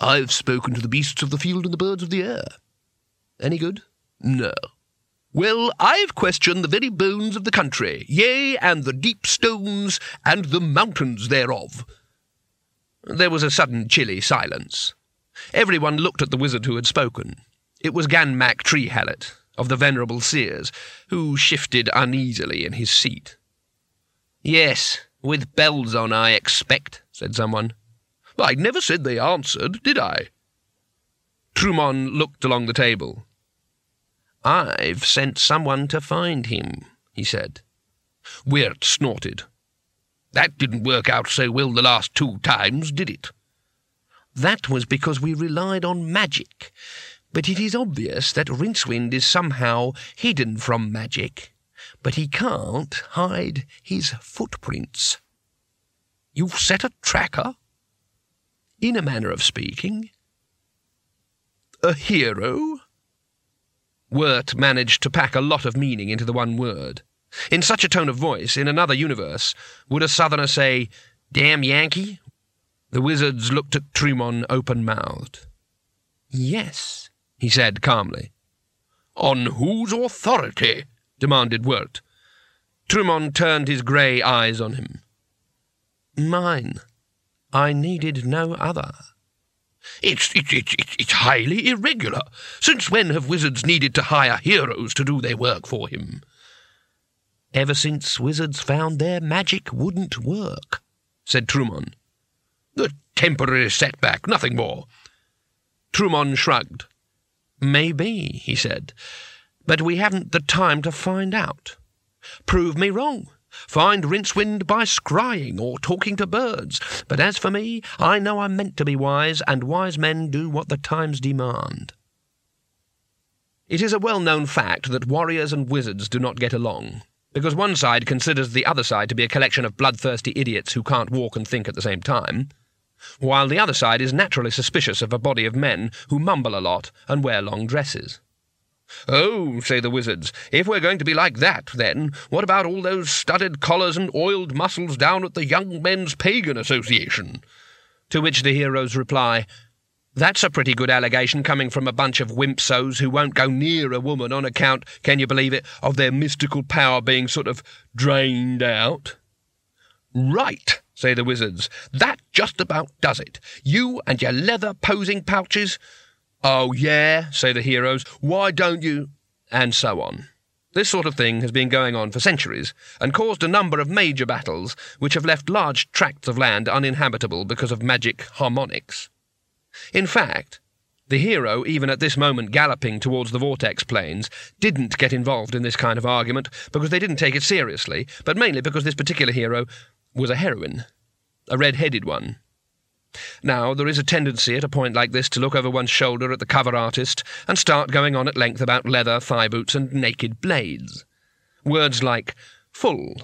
I've spoken to the beasts of the field and the birds of the air. Any good? No. Well, I've questioned the very bones of the country, yea, and the deep stones and the mountains thereof. There was a sudden chilly silence. Everyone looked at the wizard who had spoken. It was Ganmack Treehallett, of the Venerable Seers, who shifted uneasily in his seat. Yes, with bells on, I expect, said someone. I never said they answered, did I? Trymon looked along the table. I've sent someone to find him, he said. Wert snorted. That didn't work out so well the last two times, did it? That was because we relied on magic. But it is obvious that Rincewind is somehow hidden from magic. But he can't hide his footprints. You've set a tracker? In a manner of speaking. A hero? Wert managed to pack a lot of meaning into the one word. In such a tone of voice, in another universe, would a southerner say, Damn Yankee? The wizards looked at Trymon open-mouthed. Yes, he said calmly. On whose authority? demanded Wert. Trymon turned his grey eyes on him. Mine, I needed no other. It's, it's, it's, it's highly irregular. Since when have wizards needed to hire heroes to do their work for him? Ever since wizards found their magic wouldn't work, said Trymon. A temporary setback, nothing more. Trymon shrugged. Maybe, he said, but we haven't the time to find out. Prove me wrong. Find Rincewind by scrying or talking to birds. But as for me, I know I'm meant to be wise, and wise men do what the times demand. It is a well-known fact that warriors and wizards do not get along, because one side considers the other side to be a collection of bloodthirsty idiots who can't walk and think at the same time, while the other side is naturally suspicious of a body of men who mumble a lot and wear long dresses. Oh, say the wizards, if we're going to be like that, then what about all those studded collars and oiled muscles down at the Young Men's Pagan Association? To which the heroes reply, That's a pretty good allegation coming from a bunch of wimpsos who won't go near a woman on account, can you believe it, of their mystical power being sort of drained out. Right, say the wizards. That just about does it. You and your leather posing pouches. Oh, yeah, say the heroes. Why don't you? And so on. This sort of thing has been going on for centuries, and caused a number of major battles which have left large tracts of land uninhabitable because of magic harmonics. In fact, the hero, even at this moment galloping towards the vortex plains, didn't get involved in this kind of argument because they didn't take it seriously, but mainly because this particular hero was a heroine, a red-headed one. Now, there is a tendency at a point like this to look over one's shoulder at the cover artist and start going on at length about leather, thigh boots, and naked blades. Words like full,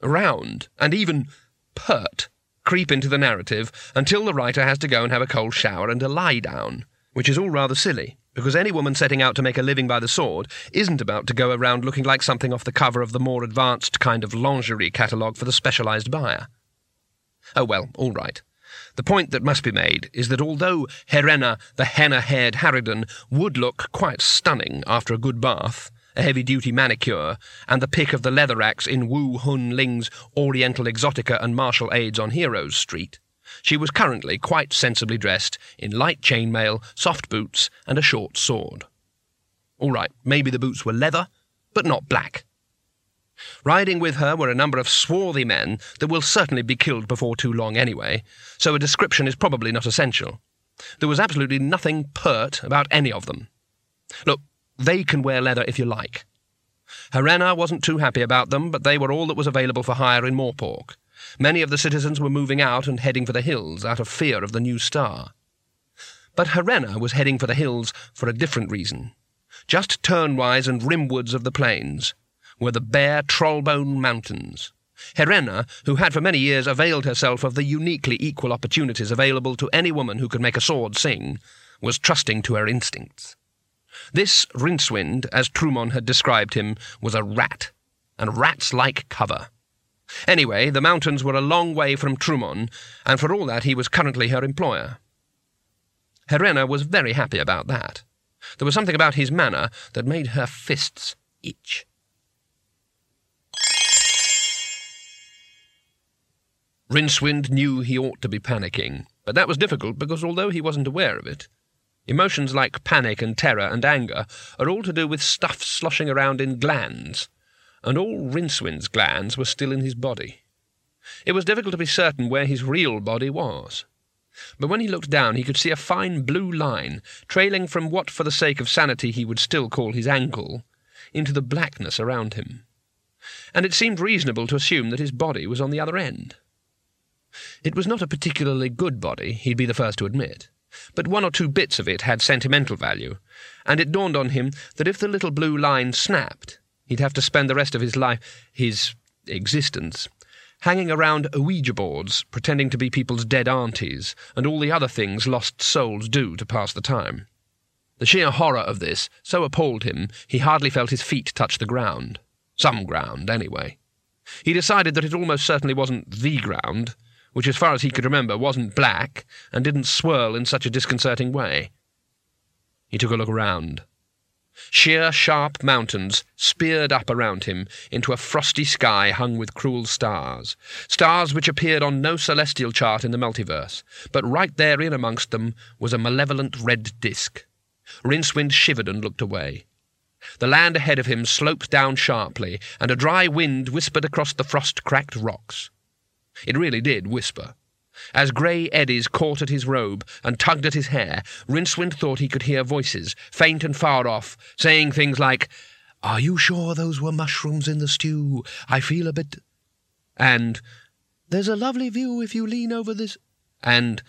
round, and even pert creep into the narrative until the writer has to go and have a cold shower and a lie down, which is all rather silly, because any woman setting out to make a living by the sword isn't about to go around looking like something off the cover of the more advanced kind of lingerie catalogue for the specialised buyer. Oh well, all right. The point that must be made is that although Herrena, the henna-haired harridan, would look quite stunning after a good bath, a heavy-duty manicure, and the pick of the leather axe in Wu Hun Ling's Oriental Exotica and Martial Aids on Heroes Street, she was currently quite sensibly dressed in light chainmail, soft boots, and a short sword. All right, maybe the boots were leather, but not black. Riding with her were a number of swarthy men that will certainly be killed before too long anyway, so a description is probably not essential. There was absolutely nothing pert about any of them. Look, they can wear leather if you like. Herrena wasn't too happy about them, but they were all that was available for hire in Morpork. Many of the citizens were moving out and heading for the hills out of fear of the new star. But Herrena was heading for the hills for a different reason. Just turnwise and rimwards of the plains, were the bare Trollbone Mountains. Herrena, who had for many years availed herself of the uniquely equal opportunities available to any woman who could make a sword sing, was trusting to her instincts. This Rincewind, as Trymon had described him, was a rat, and rats like cover. Anyway, the mountains were a long way from Trymon, and for all that he was currently her employer. Herenna was very happy about that. There was something about his manner that made her fists itch. Rincewind knew he ought to be panicking, but that was difficult because although he wasn't aware of it, emotions like panic and terror and anger are all to do with stuff sloshing around in glands, and all Rincewind's glands were still in his body. It was difficult to be certain where his real body was. But when he looked down, he could see a fine blue line trailing from what, for the sake of sanity, he would still call his ankle, into the blackness around him. And it seemed reasonable to assume that his body was on the other end. It was not a particularly good body, he'd be the first to admit, but one or two bits of it had sentimental value, and it dawned on him that if the little blue line snapped, he'd have to spend the rest of his life, his existence, hanging around Ouija boards, pretending to be people's dead aunties, and all the other things lost souls do to pass the time. The sheer horror of this so appalled him he hardly felt his feet touch the ground. Some ground, anyway. He decided that it almost certainly wasn't the ground, which, as far as he could remember, wasn't black and didn't swirl in such a disconcerting way. He took a look around. Sheer, sharp mountains speared up around him into a frosty sky hung with cruel stars, stars which appeared on no celestial chart in the multiverse, but right therein amongst them was a malevolent red disk. Rincewind shivered and looked away. The land ahead of him sloped down sharply, and a dry wind whispered across the frost-cracked rocks. It really did whisper. As grey eddies caught at his robe and tugged at his hair, Rincewind thought he could hear voices, faint and far off, saying things like, Are you sure those were mushrooms in the stew? I feel a bit... And, There's a lovely view if you lean over this... And,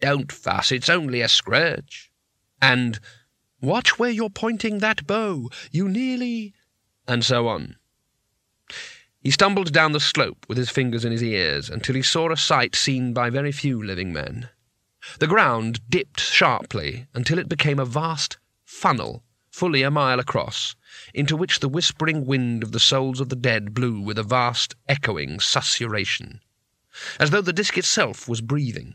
Don't fuss, it's only a scratch. And, Watch where you're pointing that bow. You nearly... And so on. He stumbled down the slope with his fingers in his ears until he saw a sight seen by very few living men. The ground dipped sharply until it became a vast funnel, fully a mile across, into which the whispering wind of the souls of the dead blew with a vast, echoing susurration, as though the disk itself was breathing.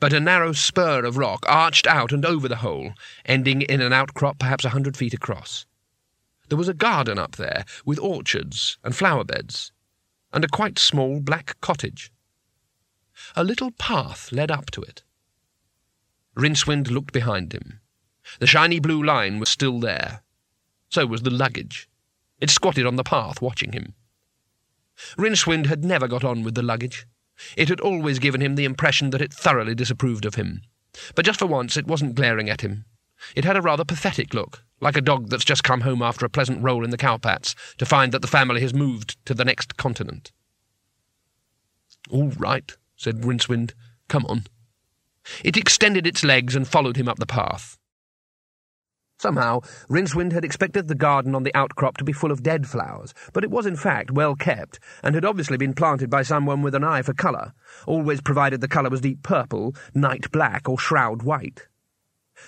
but a narrow spur of rock arched out and over the hole, ending in an outcrop perhaps a hundred feet across. There was a garden up there, with orchards and flower beds, and a quite small black cottage. A little path led up to it. Rincewind looked behind him. The shiny blue line was still there. So was the luggage. It squatted on the path, watching him. Rincewind had never got on with the luggage. It had always given him the impression that it thoroughly disapproved of him. But just for once it wasn't glaring at him. It had a rather pathetic look, like a dog that's just come home after a pleasant roll in the cowpats to find that the family has moved to the next continent. All right, said Rincewind. Come on. It extended its legs and followed him up the path. Somehow, Rincewind had expected the garden on the outcrop to be full of dead flowers, but it was in fact well kept, and had obviously been planted by someone with an eye for colour, always provided the colour was deep purple, night black, or shroud white.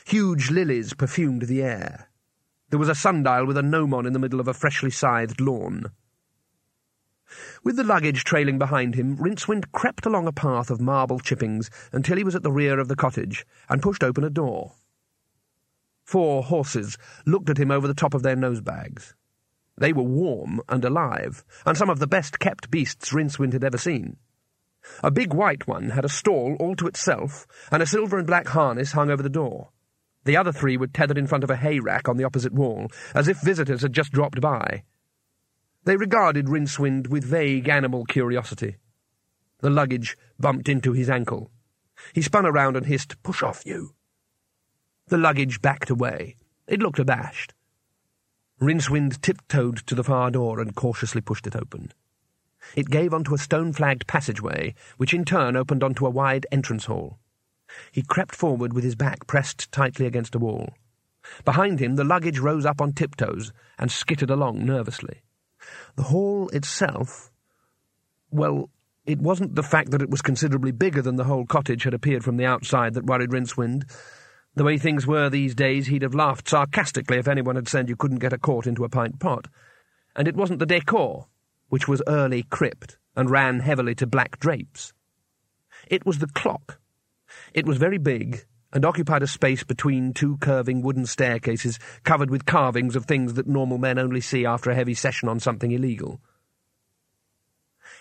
Huge lilies perfumed the air. There was a sundial with a gnomon in the middle of a freshly scythed lawn. With the luggage trailing behind him, Rincewind crept along a path of marble chippings until he was at the rear of the cottage, and pushed open a door. Four horses looked at him over the top of their nosebags. They were warm and alive, and some of the best kept beasts Rincewind had ever seen. A big white one had a stall all to itself, and a silver and black harness hung over the door. The other three were tethered in front of a hay rack on the opposite wall, as if visitors had just dropped by. They regarded Rincewind with vague animal curiosity. The luggage bumped into his ankle. He spun around and hissed, Push off, you! The luggage backed away. It looked abashed. Rincewind tiptoed to the far door and cautiously pushed it open. It gave onto a stone-flagged passageway, which in turn opened onto a wide entrance hall. He crept forward with his back pressed tightly against a wall. Behind him, the luggage rose up on tiptoes and skittered along nervously. The hall itself, well, it wasn't the fact that it was considerably bigger than the whole cottage had appeared from the outside that worried Rincewind. The way things were these days, he'd have laughed sarcastically if anyone had said you couldn't get a quart into a pint pot. And it wasn't the decor, which was early crypt and ran heavily to black drapes. It was the clock. It was very big and occupied a space between two curving wooden staircases covered with carvings of things that normal men only see after a heavy session on something illegal.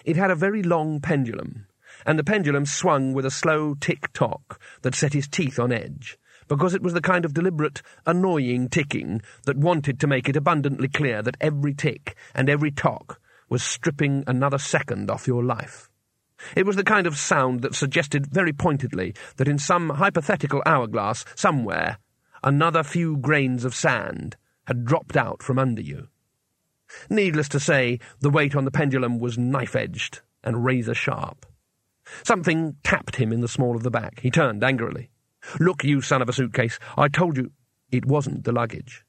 It had a very long pendulum, and the pendulum swung with a slow tick-tock that set his teeth on edge because it was the kind of deliberate, annoying ticking that wanted to make it abundantly clear that every tick and every tock was stripping another second off your life. It was the kind of sound that suggested very pointedly that in some hypothetical hourglass, somewhere, another few grains of sand had dropped out from under you. Needless to say, the weight on the pendulum was knife-edged and razor-sharp. Something tapped him in the small of the back. He turned angrily. Look, you son of a suitcase, I told you it wasn't the luggage.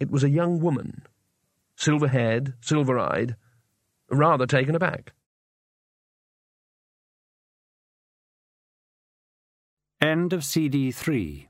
It was a young woman, silver-haired, silver-eyed, rather taken aback. End of CD 3